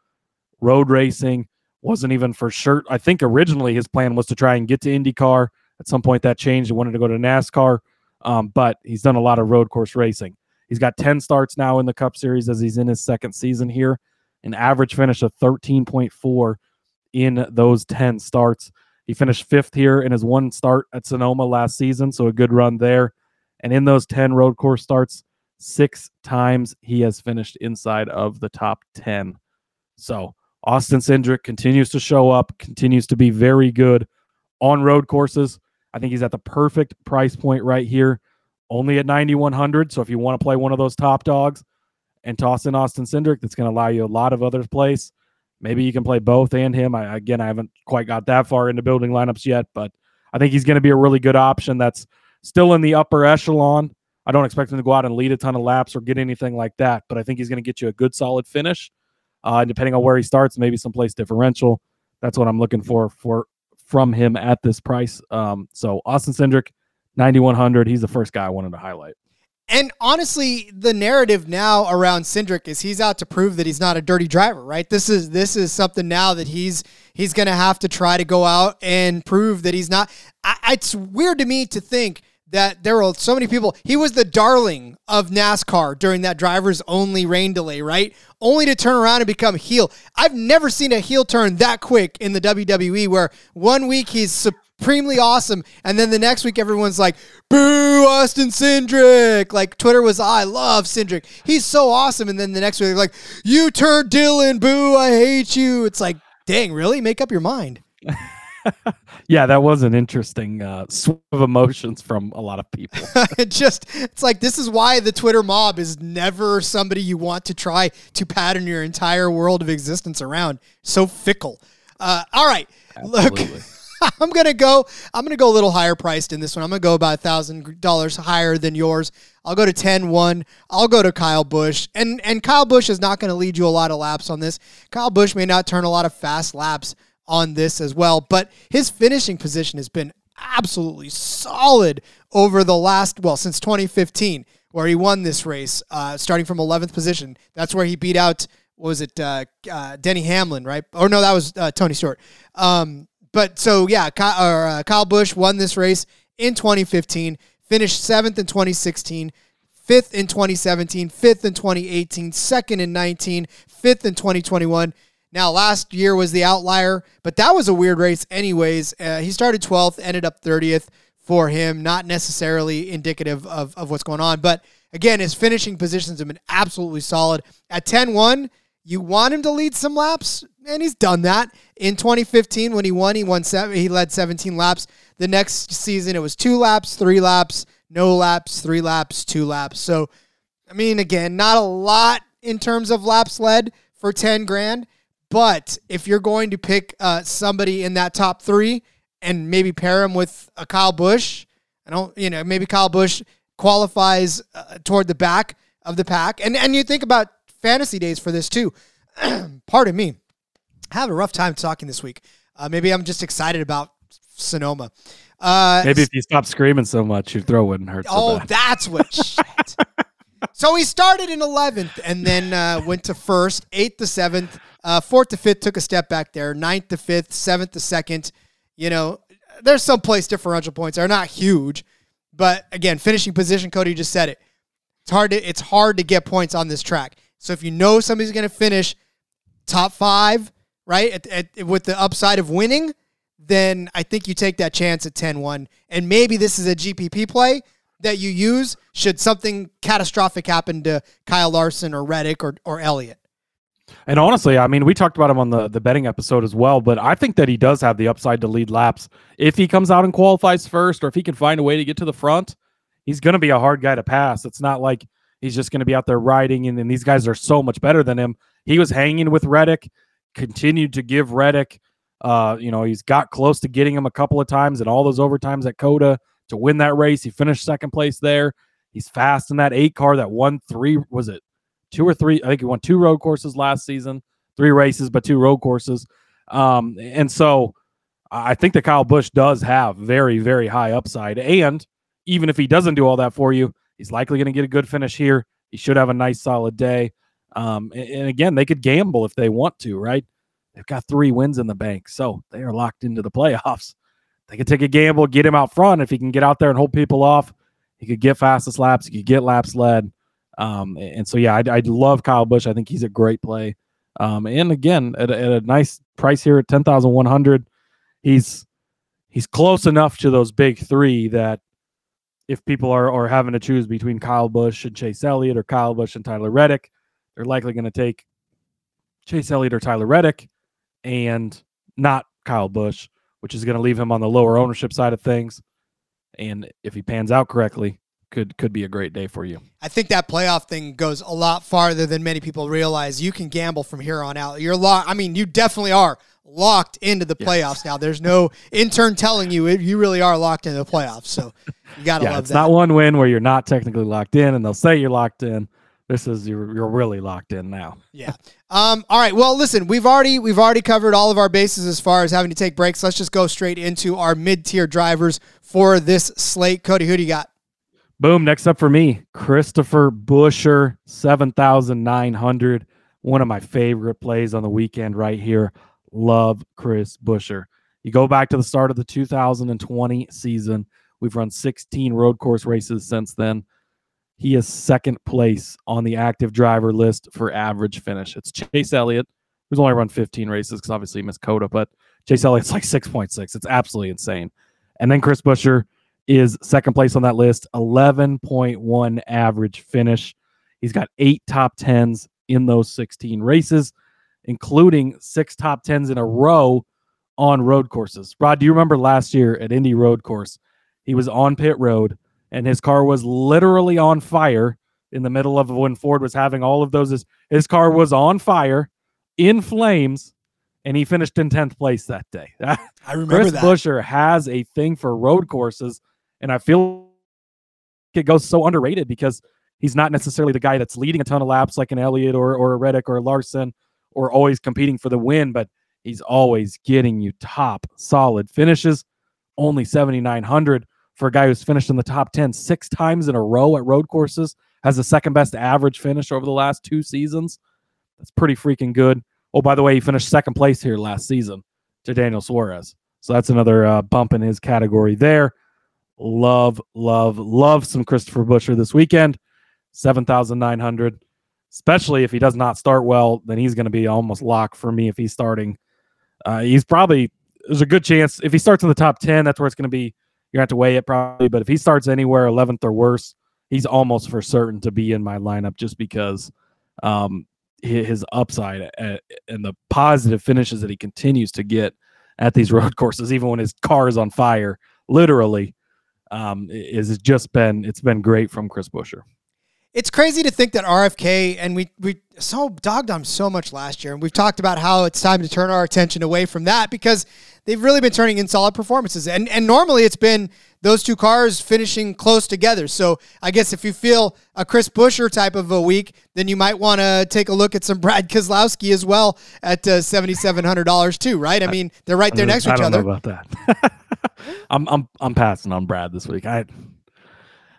road racing. Wasn't even for sure. I think originally his plan was to try and get to IndyCar. At some point that changed. He wanted to go to NASCAR, um, but he's done a lot of road course racing. He's got 10 starts now in the Cup Series as he's in his second season here, an average finish of 13.4 in those 10 starts. He finished fifth here in his one start at Sonoma last season, so a good run there. And in those 10 road course starts, six times he has finished inside of the top 10. So Austin Cindric continues to show up, continues to be very good on road courses. I think he's at the perfect price point right here, only at 9,100. So if you want to play one of those top dogs and toss in Austin Cindric, that's going to allow you a lot of other place. Maybe you can play both and him. I, again, I haven't quite got that far into building lineups yet, but I think he's going to be a really good option that's still in the upper echelon. I don't expect him to go out and lead a ton of laps or get anything like that, but I think he's going to get you a good solid finish. Uh, depending on where he starts, maybe someplace differential. That's what I'm looking for for from him at this price. Um, so Austin Cindric, 9100. He's the first guy I wanted to highlight. And honestly, the narrative now around Cindric is he's out to prove that he's not a dirty driver, right? This is this is something now that he's he's going to have to try to go out and prove that he's not. I, it's weird to me to think that there were so many people. He was the darling of NASCAR during that driver's only rain delay, right? Only to turn around and become heel. I've never seen a heel turn that quick in the WWE where one week he's supremely awesome. And then the next week, everyone's like, boo, Austin Cindric. Like, Twitter was, I love Cindric. He's so awesome. And then the next week, they're like, you turned Dylan, boo, I hate you. It's like, dang, really? Make up your mind. yeah, that was an interesting uh, of emotions from a lot of people. it just, it's like this is why the Twitter mob is never somebody you want to try to pattern your entire world of existence around. So fickle. Uh, all right, Absolutely. look. I'm gonna go. I'm gonna go a little higher priced in this one. I'm gonna go about a thousand dollars higher than yours. I'll go to 10-1. I'll go to Kyle Busch, and and Kyle Busch is not gonna lead you a lot of laps on this. Kyle Busch may not turn a lot of fast laps on this as well, but his finishing position has been absolutely solid over the last well since 2015 where he won this race, uh, starting from 11th position. That's where he beat out. What was it? Uh, uh, Denny Hamlin, right? Or no, that was uh, Tony Stewart. Um, but so yeah, Kyle, or, uh, Kyle Busch won this race in 2015, finished seventh in 2016, fifth in 2017, fifth in 2018, second in 19, fifth in 2021. Now, last year was the outlier, but that was a weird race, anyways. Uh, he started 12th, ended up 30th for him, not necessarily indicative of, of what's going on. But again, his finishing positions have been absolutely solid. At 10 1, you want him to lead some laps, and he's done that. In 2015, when he won, he won seven, he led 17 laps. The next season, it was two laps, three laps, no laps, three laps, two laps. So, I mean, again, not a lot in terms of laps led for 10 grand. But if you're going to pick uh, somebody in that top three and maybe pair him with a Kyle Busch, I don't, you know, maybe Kyle Busch qualifies uh, toward the back of the pack. And and you think about fantasy days for this too. Pardon me. I have a rough time talking this week. Uh, maybe I'm just excited about Sonoma. Uh, maybe if you stop screaming so much, your throat wouldn't hurt. So oh, bad. that's what. shit. So he started in 11th and then uh, went to first, eighth to seventh, uh, fourth to fifth took a step back there, ninth to fifth, seventh to second. You know, there's some place differential points. They're not huge, but again, finishing position. Cody just said it. It's hard to it's hard to get points on this track. So if you know somebody's going to finish top five, right, at, at, with the upside of winning, then I think you take that chance at 10-1. And maybe this is a GPP play that you use should something catastrophic happen to Kyle Larson or Reddick or, or Elliott. And honestly, I mean, we talked about him on the, the betting episode as well, but I think that he does have the upside to lead laps. If he comes out and qualifies first, or if he can find a way to get to the front, he's going to be a hard guy to pass. It's not like He's just going to be out there riding, and, and these guys are so much better than him. He was hanging with Reddick, continued to give Reddick, uh, you know, he's got close to getting him a couple of times and all those overtimes at COTA to win that race. He finished second place there. He's fast in that eight car that won three, was it two or three? I think he won two road courses last season, three races, but two road courses. Um, and so I think that Kyle Busch does have very, very high upside. And even if he doesn't do all that for you, He's likely going to get a good finish here. He should have a nice solid day. Um, and, and, again, they could gamble if they want to, right? They've got three wins in the bank, so they are locked into the playoffs. They could take a gamble, get him out front. If he can get out there and hold people off, he could get fastest laps. He could get laps led. Um, and so yeah, I, love Kyle Busch. I think he's a great play. Um, and again, at a, at a nice price here at ten thousand one hundred, he's he's close enough to those big three that if people are, are having to choose between Kyle Busch and Chase Elliott or Kyle Busch and Tyler Reddick, they're likely going to take Chase Elliott or Tyler Reddick and not Kyle Busch, which is going to leave him on the lower ownership side of things. And if he pans out correctly, could could be a great day for you. I think that playoff thing goes a lot farther than many people realize. You can gamble from here on out. You're locked. I mean, you definitely are locked into the playoffs now. There's no intern telling you it, you really are locked into the playoffs. So you got to yeah, love it's that. It's not one win where you're not technically locked in, and they'll say you're locked in. This is you're you're really locked in now. Yeah. Um, all right. Well, listen, we've already we've already covered all of our bases as far as having to take breaks. Let's just go straight into our mid tier drivers for this slate. Cody, who do you got? Boom. Next up for me, Christopher Buescher, 7,900. One of my favorite plays on the weekend right here. Love Chris Buescher. You go back to the start of the 2020 season. We've run 16 road course races since then. He is second place on the active driver list for average finish. It's Chase Elliott, who's only run 15 races because obviously he missed COTA, but Chase Elliott's like 6.6. It's absolutely insane. And then Chris Buescher is second place on that list, 11.1 average finish. He's got eight top 10s in those 16 races, including six top 10s in a row on road courses. Rod, do you remember last year at Indy Road Course? He was on pit road and his car was literally on fire in the middle of when Ford was having all of those. His, his car was on fire in flames and he finished in 10th place that day. I remember Chris that. Buescher has a thing for road courses, and I feel it goes so underrated because he's not necessarily the guy that's leading a ton of laps like an Elliott or or a Reddick or a Larson or always competing for the win, but he's always getting you top solid finishes. Only 7,900 for a guy who's finished in the top 10 six times in a row at road courses, has the second best average finish over the last two seasons. That's pretty freaking good. Oh, by the way, he finished second place here last season to Daniel Suarez. So that's another uh, bump in his category there. Love, love, love some Christopher Buescher this weekend. 7,900. Especially if he does not start well, then he's going to be almost locked for me if he's starting. Uh, he's probably, there's a good chance if he starts in the top 10, that's where it's going to be. You're to have to weigh it probably. But if he starts anywhere 11th or worse, he's almost for certain to be in my lineup just because um, his upside and the positive finishes that he continues to get at these road courses, even when his car is on fire, literally, um, is just been it's been great from Chris Buescher. It's crazy to think that RFK and we we so dogged on so much last year, and we've talked about how it's time to turn our attention away from that because they've really been turning in solid performances, and and normally it's been those two cars finishing close together. So I guess if you feel a Chris Buescher type of a week, then you might want to take a look at some Brad Keselowski as well at uh, seventy seven hundred dollars too, right? I mean they're right there next to I each don't other. know about that. I'm I'm I'm passing on Brad this week. I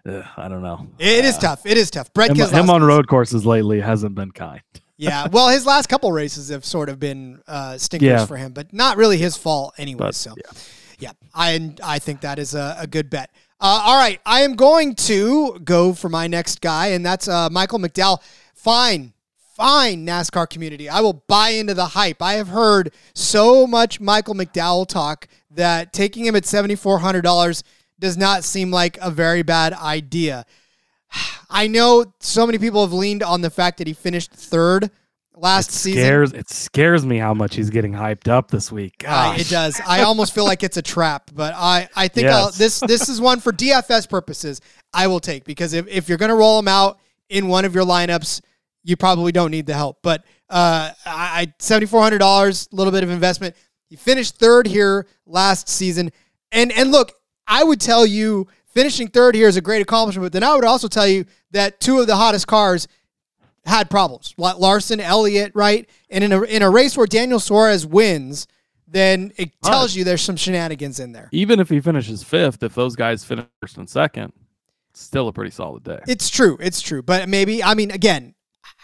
uh, I don't know. It is tough. It is tough. Brett Him, him on road courses lately hasn't been kind. yeah, well, his last couple races have sort of been uh, stinkers Yeah. for him, but not really his fault anyway. But, so, yeah. yeah, I I think that is a, a good bet. Uh, all right, I am going to go for my next guy, and that's uh, Michael McDowell. Fine, fine, NASCAR community. I will buy into the hype. I have heard so much Michael McDowell talk that taking him at seventy four hundred dollars does not seem like a very bad idea. I know so many people have leaned on the fact that he finished third last It season. it scares me how much he's getting hyped up this week. Uh, it does. I almost feel like it's a trap, but I, I think I'll, Yes. this this is one for DFS purposes. I will take because if, if you're going to roll him out in one of your lineups, you probably don't need the help. But uh, I I- seventy four hundred dollars, a little bit of investment. He finished third here last season, and and look, I would tell you finishing third here is a great accomplishment. But then I would also tell you that two of the hottest cars had problems. Like Larson, Elliott, right? And in a in a race where Daniel Suarez wins, then it tells you there's some shenanigans in there. Even if he finishes fifth, if those guys finish first and second, still a pretty solid day. It's true. It's true. But maybe I mean again,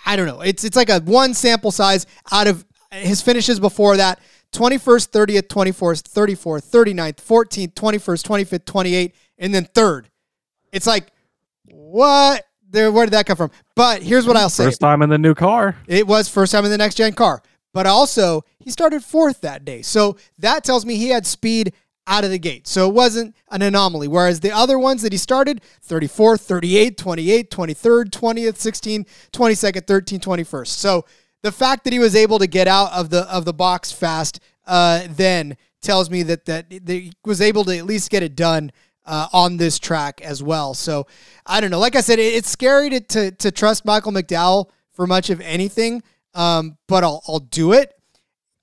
I don't know. It's it's like a one sample size out of his finishes before that. 21st, 30th, 24th, 34th, 39th, 14th, 21st, 25th, 28th, and then third. It's like what? there, where did that come from? But here's what I'll say: First time in the new car. it was first time in the next gen car, but also he started fourth that day, so that tells me he had speed out of the gate. So it wasn't an anomaly. Whereas the other ones that he started 34th, 38th, 28th, 23rd, 20th, 16th, 22nd, 13th, 21st. So the fact that he was able to get out of the of the box fast uh, then tells me that, that he was able to at least get it done uh, on this track as well. So I don't know. Like I said, it, it's scary to, to to trust Michael McDowell for much of anything, um, but I'll I'll do it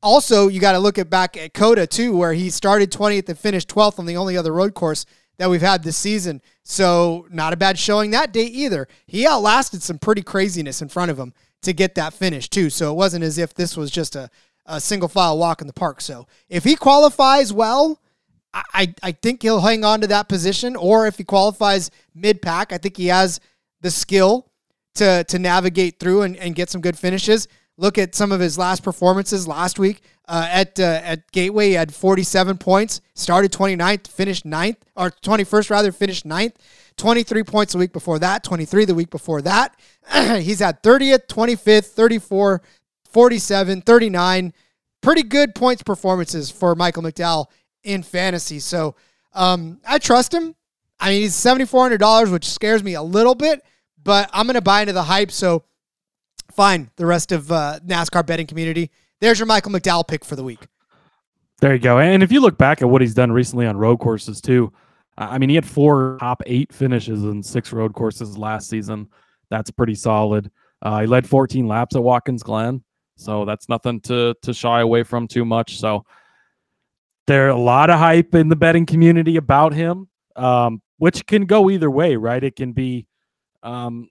also, you got to look at back at COTA too, where he started 20th and finished 12th on the only other road course that we've had this season. So, not a bad showing that day either. He outlasted some pretty craziness in front of him to get that finish too. So, it wasn't as if this was just a, a single file walk in the park. So, if he qualifies well, I, I think he'll hang on to that position. Or if he qualifies mid pack, I think he has the skill to, to navigate through and, and get some good finishes look at some of his last performances last week uh, at uh, at Gateway. He had 47 points, started 29th, finished 9th, or 21st rather, finished 9th. 23 points a week before that, 23 the week before that. He's at 30th, 25th, 34, 47, 39. Pretty good points performances for Michael McDowell in fantasy. So um, I trust him. I mean, he's $7,400, which scares me a little bit, but I'm going to buy into the hype. So fine, the rest of uh, NASCAR betting community. There's your Michael McDowell pick for the week. There you go. And if you look back at what he's done recently on road courses too, I mean, he had four top eight finishes in six road courses last season. That's pretty solid. Uh, he led 14 laps at Watkins Glen, so that's nothing to to shy away from too much. So there a lot of hype in the betting community about him, um, which can go either way, right? It can be um,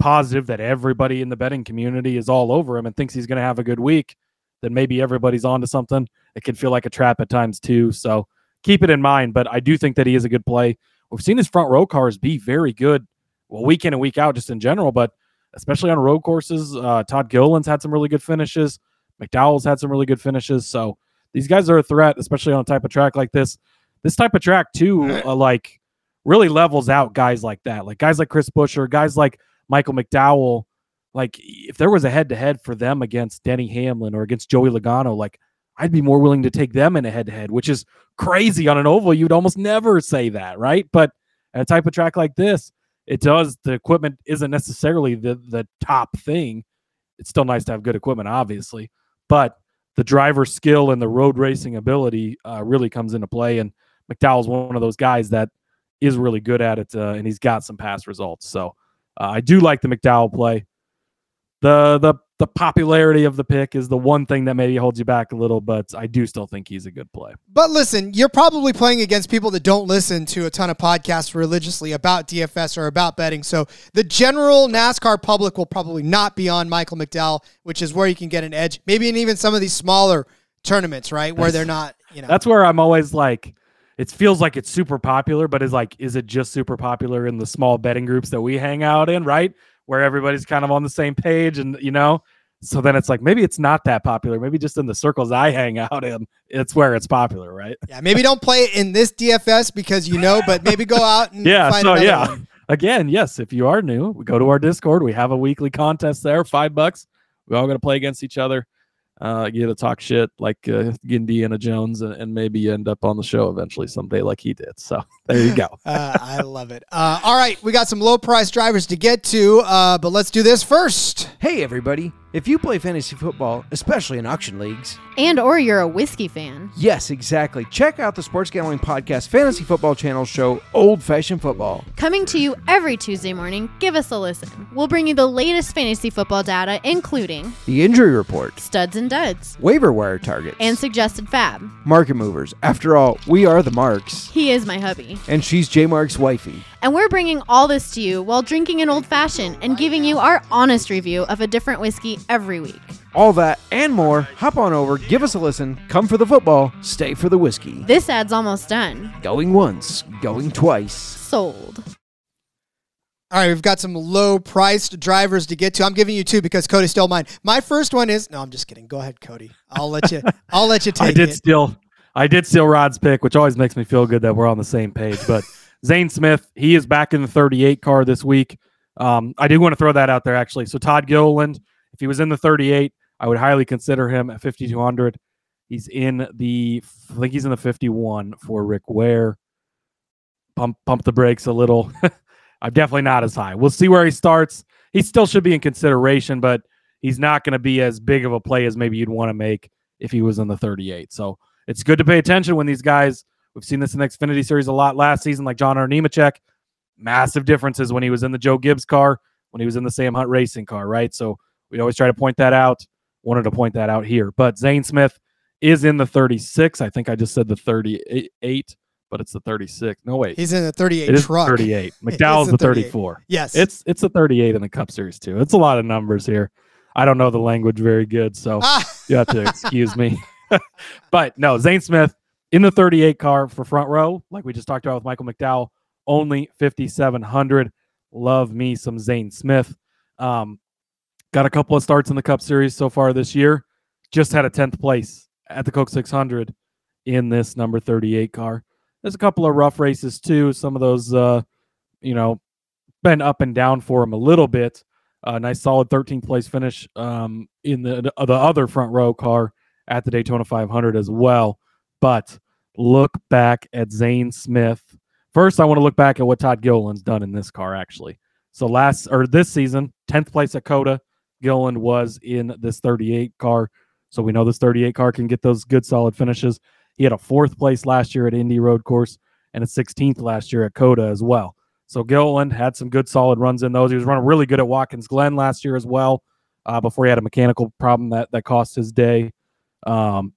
positive that everybody in the betting community is all over him and thinks he's going to have a good week, then maybe everybody's onto something. It can feel like a trap at times too. So keep it in mind. But I do think that he is a good play. We've seen his front row cars be very good, well, week in and week out, just in general, but especially on road courses. Uh, Todd Gilliland's had some really good finishes. McDowell's had some really good finishes. So these guys are a threat, especially on a type of track like this. This type of track too, uh, like really levels out guys like that, like guys like Chris Buescher, guys like Michael McDowell, like if there was a head to head for them against Denny Hamlin or against Joey Logano, like I'd be more willing to take them in a head to head, which is crazy on an oval. You'd almost never say that, right? But at a type of track like this, it does. The equipment isn't necessarily the the top thing. It's still nice to have good equipment, obviously, but the driver skill and the road racing ability uh, really comes into play. And McDowell's one of those guys that is really good at it, uh, and he's got some past results. So uh, I do like the McDowell play. The the the popularity of the pick is the one thing that maybe holds you back a little, but I do still think he's a good play. But listen, you're probably playing against people that don't listen to a ton of podcasts religiously about DFS or about betting. So the general NASCAR public will probably not be on Michael McDowell, which is where you can get an edge. Maybe in even some of these smaller tournaments, right? Where That's- they're not, you know. That's where I'm always like, it feels like it's super popular, but is like, is it just super popular in the small betting groups that we hang out in, right? Where everybody's kind of on the same page, and you know, so then it's like maybe it's not that popular. Maybe just in the circles I hang out in, it's where it's popular, right? yeah, maybe don't play it in this DFS because you know, but maybe go out and Yeah, find so yeah. one. Again, yes, if you are new, we go to our Discord. We have a weekly contest there, five bucks. We all going to play against each other. Uh, get to talk shit like uh, Indiana Jones, and, and maybe end up on the show eventually someday, like he did. So there you go. Uh, I love it. Uh, all right, we got some low price drivers to get to, uh, but let's do this first. Hey everybody! If you play fantasy football, especially in auction leagues, And or you're a whiskey fan. yes, exactly. Check out the Sports Gambling Podcast Fantasy Football Channel show Old Fashioned Football. Coming to you every Tuesday morning, give us a listen. We'll bring you the latest fantasy football data, including The injury report, studs and duds, waiver wire targets, and suggested FAAB. market movers. After all, we are the marks. He is my hubby. And she's J Mark's wifey. And we're bringing all this to you while drinking an old fashioned and giving you our honest review of a different whiskey every week. All that and more, hop on over, give us a listen, come for the football, stay for the whiskey. This ad's almost done. Going once, going twice. Sold. All right, we've got some low priced drivers to get to. I'm giving you two because Cody stole mine. My first one is no, I'm just kidding. Go ahead, Cody. I'll let you. I'll let you take I did it. steal. I did steal Rod's pick, which always makes me feel good that we're on the same page. But Zane Smith, he is back in the 38 car this week. Um, I do want to throw that out there actually. So Todd Gilliland, if he was in the 38, I would highly consider him at 5200. He's in the I think he's in the 51 for Rick Ware. Pump pump the brakes a little. I'm definitely not as high. We'll see where he starts. He still should be in consideration, but he's not going to be as big of a play as maybe you'd want to make if he was in the 38. So it's good to pay attention when these guys. We've seen this in the Xfinity Series a lot last season, like John R. Nemechek. Massive differences when he was in the Joe Gibbs car, when he was in the Sam Hunt Racing car, right? So we always try to point that out. Wanted to point that out here. But Zane Smith is in the 36. I think I just said the 38, but it's the 36. No, wait. He's in the 38 It is truck. 38. McDowell's the the 34. Yes. It's it's the 38 in the Cup Series too. It's a lot of numbers here. I don't know the language very good, so Ah, you have to excuse me. but no, Zane Smith in the 38 car for front row, like we just talked about with Michael McDowell, only 5,700. Love me some Zane Smith. Um, got a couple of starts in the Cup Series so far this year. Just had a 10th place at the Coke 600 in this number 38 car. There's a couple of rough races too. Some of those, uh, you know, been up and down for him a little bit. A nice solid 13th place finish um, in the the other front row car at the Daytona 500 as well. But look back at Zane Smith. First, I want to look back at what Todd Gilliland's done in this car, actually. So last or this season, 10th place at COTA, Gilliland was in this 38 car. So we know this 38 car can get those good solid finishes. He had a fourth place last year at Indy Road Course and a 16th last year at COTA as well. So Gilliland had some good solid runs in those. He was running really good at Watkins Glen last year as well, uh, before he had a mechanical problem that that cost his day. Um,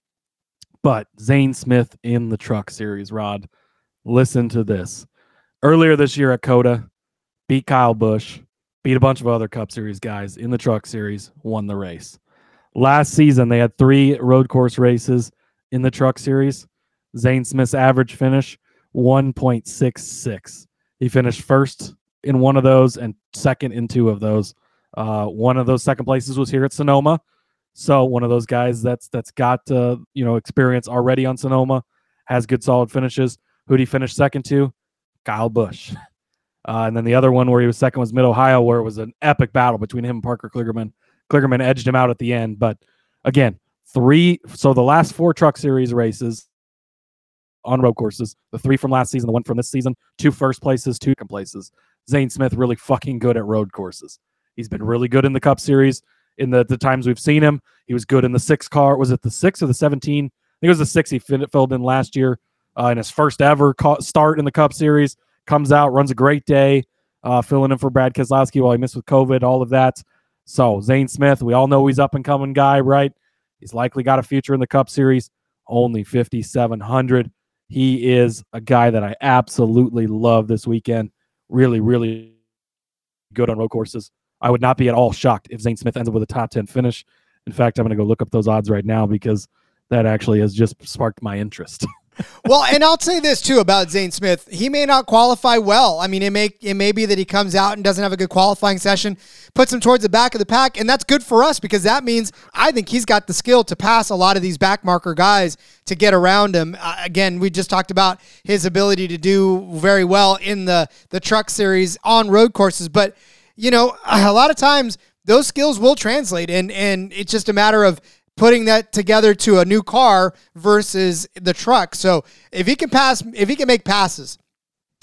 but Zane Smith in the Truck Series, Rod, listen to this. Earlier this year at COTA, beat Kyle Busch, beat a bunch of other Cup Series guys in the Truck Series, won the race. Last season, they had three road course races in the Truck Series. Zane Smith's average finish 1.66. He finished first in one of those and second in two of those. Uh, one of those second places was here at Sonoma. So one of those guys that's that's got uh, you know experience already on Sonoma has good solid finishes. Who did he finish second to? Kyle Busch. Uh, and then the other one where he was second was Mid Ohio, where it was an epic battle between him and Parker Kligerman. Kligerman edged him out at the end, but again, three. So the last four Truck Series races on road courses, the three from last season, the one from this season, two first places, two second places. Zane Smith really fucking good at road courses. He's been really good in the Cup Series. In the, the times we've seen him, he was good in the six car. Was it the six or the 17? I think it was the six he filled in last year uh, in his first ever ca- start in the Cup Series. Comes out, runs a great day, uh, filling in for Brad Keselowski while he missed with COVID, all of that. So Zane Smith, we all know he's up and coming guy, right? He's likely got a future in the Cup Series. Only 5,700. He is a guy that I absolutely love this weekend. Really, really good on road courses. I would not be at all shocked if Zane Smith ends up with a top 10 finish. In fact, I'm going to go look up those odds right now because that actually has just sparked my interest. well, and I'll say this too about Zane Smith. He may not qualify well. I mean, it may it may be that he comes out and doesn't have a good qualifying session, puts him towards the back of the pack, and that's good for us because that means I think he's got the skill to pass a lot of these back marker guys to get around him. Uh, again, we just talked about his ability to do very well in the the truck series on road courses, but you know, a lot of times those skills will translate and and it's just a matter of putting that together to a new car versus the truck. So if he can pass, if he can make passes,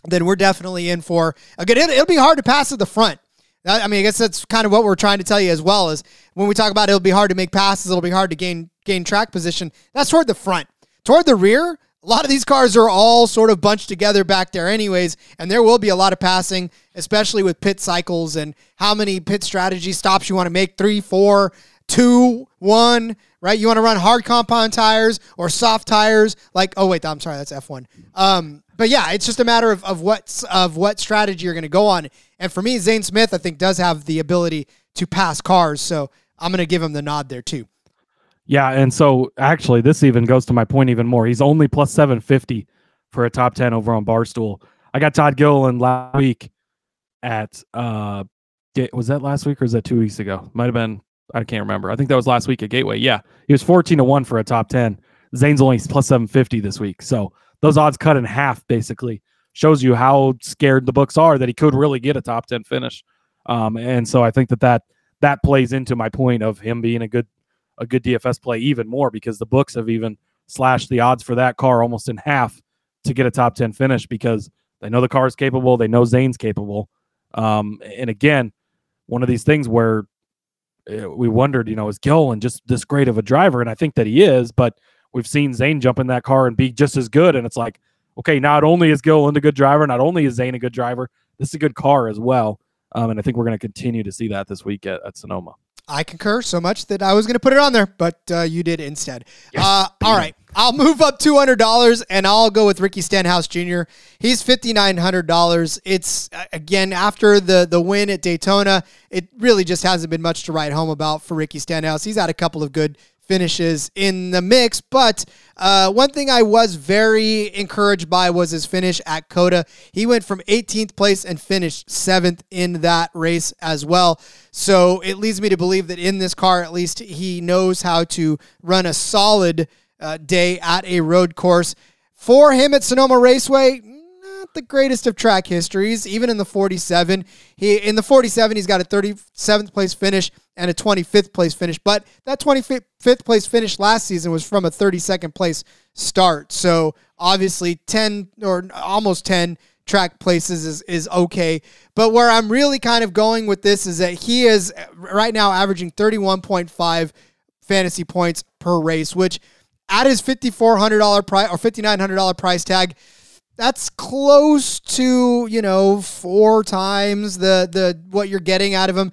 then we're definitely in for a good. It'll, it'll be hard to pass at the front. I mean, I guess that's kind of what we're trying to tell you as well. Is when we talk about it'll be hard to make passes, it'll be hard to gain gain track position. That's toward the front. Toward the rear, a lot of these cars are all sort of bunched together back there, anyways, and there will be a lot of passing, especially with pit cycles and how many pit strategy stops you want to make three, four, two, one, right? You want to run hard compound tires or soft tires, like oh wait, I'm sorry, that's F1. Um, but yeah, it's just a matter of, of what of what strategy you're going to go on. And for me, Zane Smith, I think, does have the ability to pass cars, so I'm going to give him the nod there too. Yeah, and so actually, this even goes to my point even more. He's only plus seven fifty for a top ten over on Barstool. I got Todd Gilliland last week at uh, was that last week or was that two weeks ago? Might have been. I can't remember. I think that was last week at Gateway. Yeah, he was fourteen to one for a top ten. Zane's only plus seven fifty this week, so those odds cut in half basically. Shows you how scared the books are that he could really get a top ten finish. Um, and so I think that that that plays into my point of him being a good a good DFS play even more because the books have even slashed the odds for that car almost in half to get a top 10 finish because they know the car is capable, they know Zane's capable. Um, and again, one of these things where uh, we wondered, you know, is Gilliland just this great of a driver? And I think that he is, but we've seen Zane jump in that car and be just as good. And it's like, okay, not only is Gilliland a good driver, not only is Zane a good driver, this is a good car as well. Um, and I think we're going to continue to see that this week at, at Sonoma. I concur so much that I was going to put it on there, but uh, you did instead. Yes. Uh, all right. I'll move up $200 and I'll go with Ricky Stenhouse Jr. He's $5,900. It's, again, after the, the win at Daytona, it really just hasn't been much to write home about for Ricky Stenhouse. He's had a couple of good finishes in the mix. But uh, one thing I was very encouraged by was his finish at COTA. He went from 18th place and finished seventh in that race as well. So it leads me to believe that in this car, at least, he knows how to run a solid uh, day at a road course. For him at Sonoma Raceway, not the greatest of track histories. Even in the 47, he in the 47 he's got a 37th place finish and a 25th place finish. But that 25th place finish last season was from a 32nd place start. So obviously 10 or almost 10 track places is, is okay. But where I'm really kind of going with this is that he is right now averaging 31.5 fantasy points per race, which at his $5,400 price or $5,900 price tag, that's close to you know four times the the what you're getting out of him.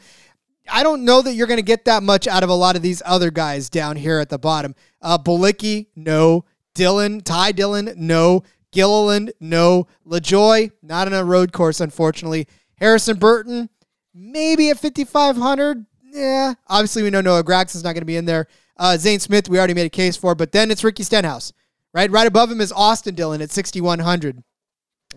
I don't know that you're going to get that much out of a lot of these other guys down here at the bottom. Uh, Bilicki, no. Dillon, Ty Dillon, no. Gilliland, no. LaJoie, not on a road course, unfortunately. Harrison Burton, maybe at 5,500. Yeah. Obviously, we know Noah Gragson's not going to be in there. Uh, Zane Smith, we already made a case for, but then it's Ricky Stenhouse right? Right above him is Austin Dillon at 6,100.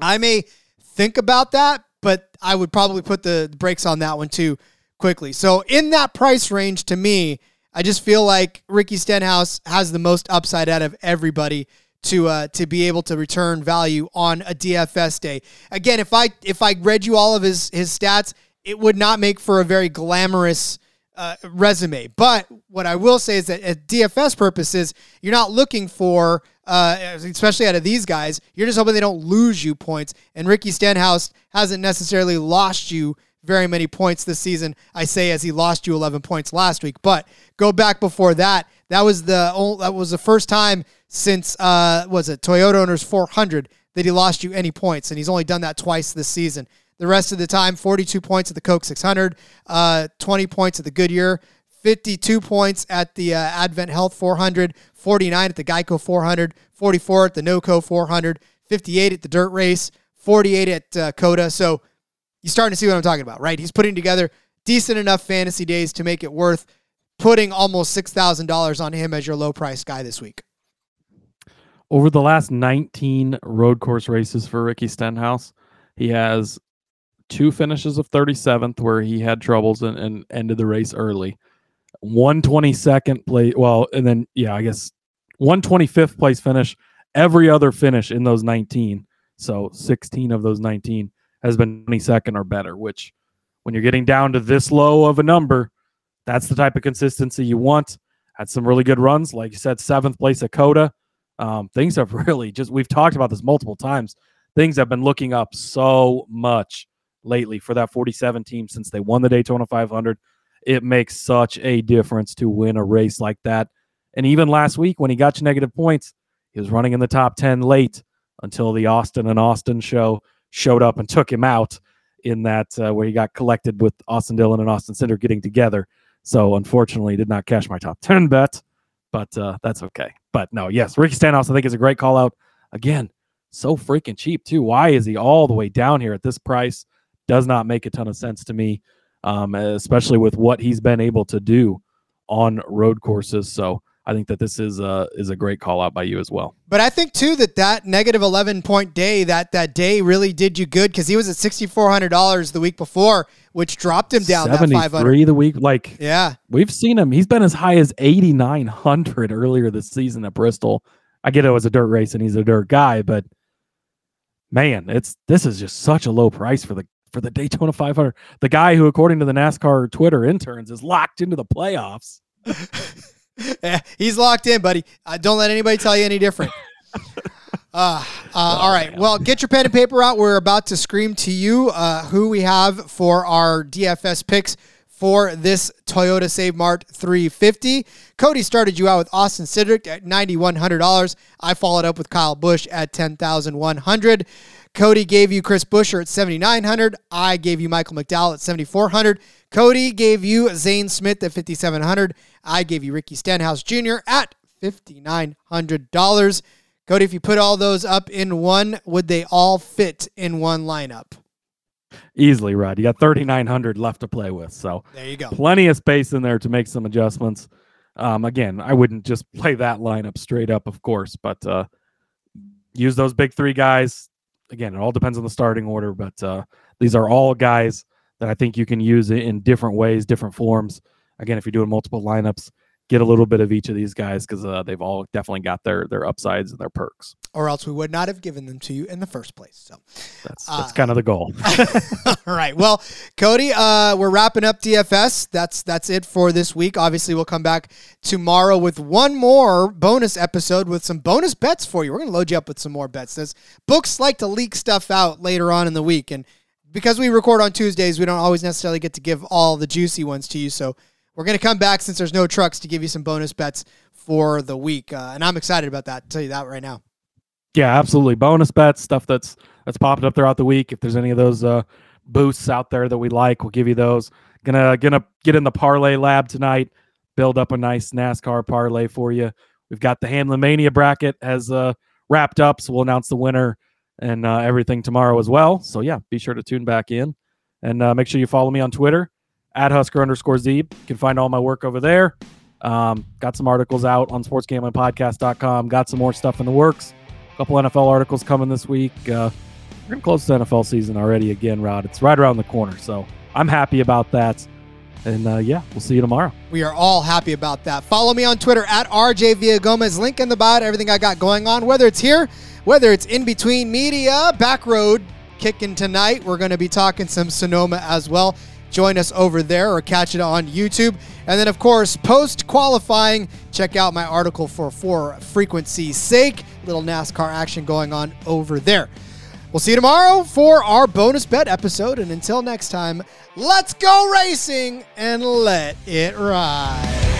I may think about that, but I would probably put the brakes on that one too quickly. So in that price range, to me, I just feel like Ricky Stenhouse has the most upside out of everybody to uh, to be able to return value on a DFS day. Again, if I if I read you all of his his stats, it would not make for a very glamorous uh, resume. But what I will say is that at DFS purposes, you're not looking for uh, especially out of these guys, you're just hoping they don't lose you points. And Ricky Stenhouse hasn't necessarily lost you very many points this season. I say as he lost you 11 points last week, but go back before that. That was the only, that was the first time since uh, was it Toyota Owners 400 that he lost you any points, and he's only done that twice this season. The rest of the time, 42 points at the Coke 600, uh, 20 points at the Goodyear, 52 points at the uh, Advent Health 400, 49 at the Geico 400, 44 at the NOCO 400, 58 at the Dirt Race, 48 at uh, COTA. So you're starting to see what I'm talking about, right? He's putting together decent enough fantasy days to make it worth putting almost $6,000 on him as your low price guy this week. Over the last 19 road course races for Ricky Stenhouse, he has two finishes of 37th where he had troubles and, and ended the race early. 122nd place. Well, and then yeah, I guess 125th place finish. Every other finish in those 19, so 16 of those 19 has been 22nd or better. Which, when you're getting down to this low of a number, that's the type of consistency you want. Had some really good runs, like you said, seventh place at COTA. Um, things have really just we've talked about this multiple times. Things have been looking up so much lately for that 47 team since they won the Daytona 500 it makes such a difference to win a race like that. And even last week, when he got to negative points, he was running in the top 10 late until the Austin and Austin show showed up and took him out in that uh, where he got collected with Austin Dillon and Austin Cindric getting together. So unfortunately, did not cash my top 10 bet, but uh, that's okay. But no, yes, Ricky Stenhouse, I think, is a great call out. Again, so freaking cheap, too. Why is he all the way down here at this price? Does not make a ton of sense to me um, especially with what he's been able to do on road courses. So I think that this is a is a great call out by you as well. But I think too that that negative eleven point day that that day really did you good because he was at sixty four hundred dollars the week before, which dropped him down seventy three the week. Like yeah, we've seen him. He's been as high as eighty nine hundred earlier this season at Bristol. I get it was a dirt race and he's a dirt guy, but man, it's this is just such a low price for the for the Daytona 500. The guy who, according to the NASCAR Twitter interns, is locked into the playoffs. Yeah, he's locked in, buddy. Uh, don't let anybody tell you any different. Uh, uh, all right. Well, get your pen and paper out. We're about to scream to you uh, who we have for our DFS picks for this Toyota Save Mart 350. Cody started you out with Austin Cindric at $9,100. I followed up with Kyle Busch at 10100 Cody gave you Chris Buescher at 7900 I gave you Michael McDowell at 7400 Cody gave you Zane Smith at 5700 I gave you Ricky Stenhouse Jr. at $5,900. Cody, if you put all those up in one, would they all fit in one lineup? Easily, Rod. You got 3,900 left to play with. So There you go. plenty of space in there to make some adjustments. Um, again, I wouldn't just play that lineup straight up, of course, but uh, use those big three guys. Again, it all depends on the starting order, but uh, these are all guys that I think you can use it in different ways, different forms. Again, if you're doing multiple lineups, get a little bit of each of these guys because uh, they've all definitely got their their upsides and their perks. Or else we would not have given them to you in the first place. So, That's Uh, that's kind of the goal. all right. Well, Cody, uh, we're wrapping up DFS. That's that's it for this week. Obviously, we'll come back tomorrow with one more bonus episode with some bonus bets for you. We're gonna load you up with some more bets. Those books like to leak stuff out later on in the week, and because we record on Tuesdays, we don't always necessarily get to give all the juicy ones to you. So we're gonna come back since there's no trucks to give you some bonus bets for the week, uh, and I'm excited about that. I'll tell you that right now. Yeah, absolutely. Bonus bets, stuff that's that's popping up throughout the week. If there's any of those uh, boosts out there that we like, we'll give you those. Gonna gonna get in the parlay lab tonight. Build up a nice NASCAR parlay for you. We've got the Hamlin Mania bracket has uh, wrapped up, so we'll announce the winner and uh, everything tomorrow as well. So yeah, be sure to tune back in and uh, make sure you follow me on Twitter at Husker underscore Zeeb. You can find all my work over there. Um, got some articles out on sportsgamblingpodcast.com. Got some more stuff in the works A couple NFL articles coming this week. Uh, we're close to NFL season already again, Rod. It's right around the corner. So I'm happy about that. And uh, yeah, we'll see you tomorrow. We are all happy about that. Follow me on Twitter at RJ Villagomez. Link in the bio to everything I got going on, whether it's here, whether it's in between media, back road kicking tonight. We're going to be talking some Sonoma as well. Join us over there or catch it on YouTube. And then, of course, post qualifying, check out my article for For Frequency's Sake. Little NASCAR action going on over there. We'll see you tomorrow for our bonus bet episode. And until next time, let's go racing and let it ride.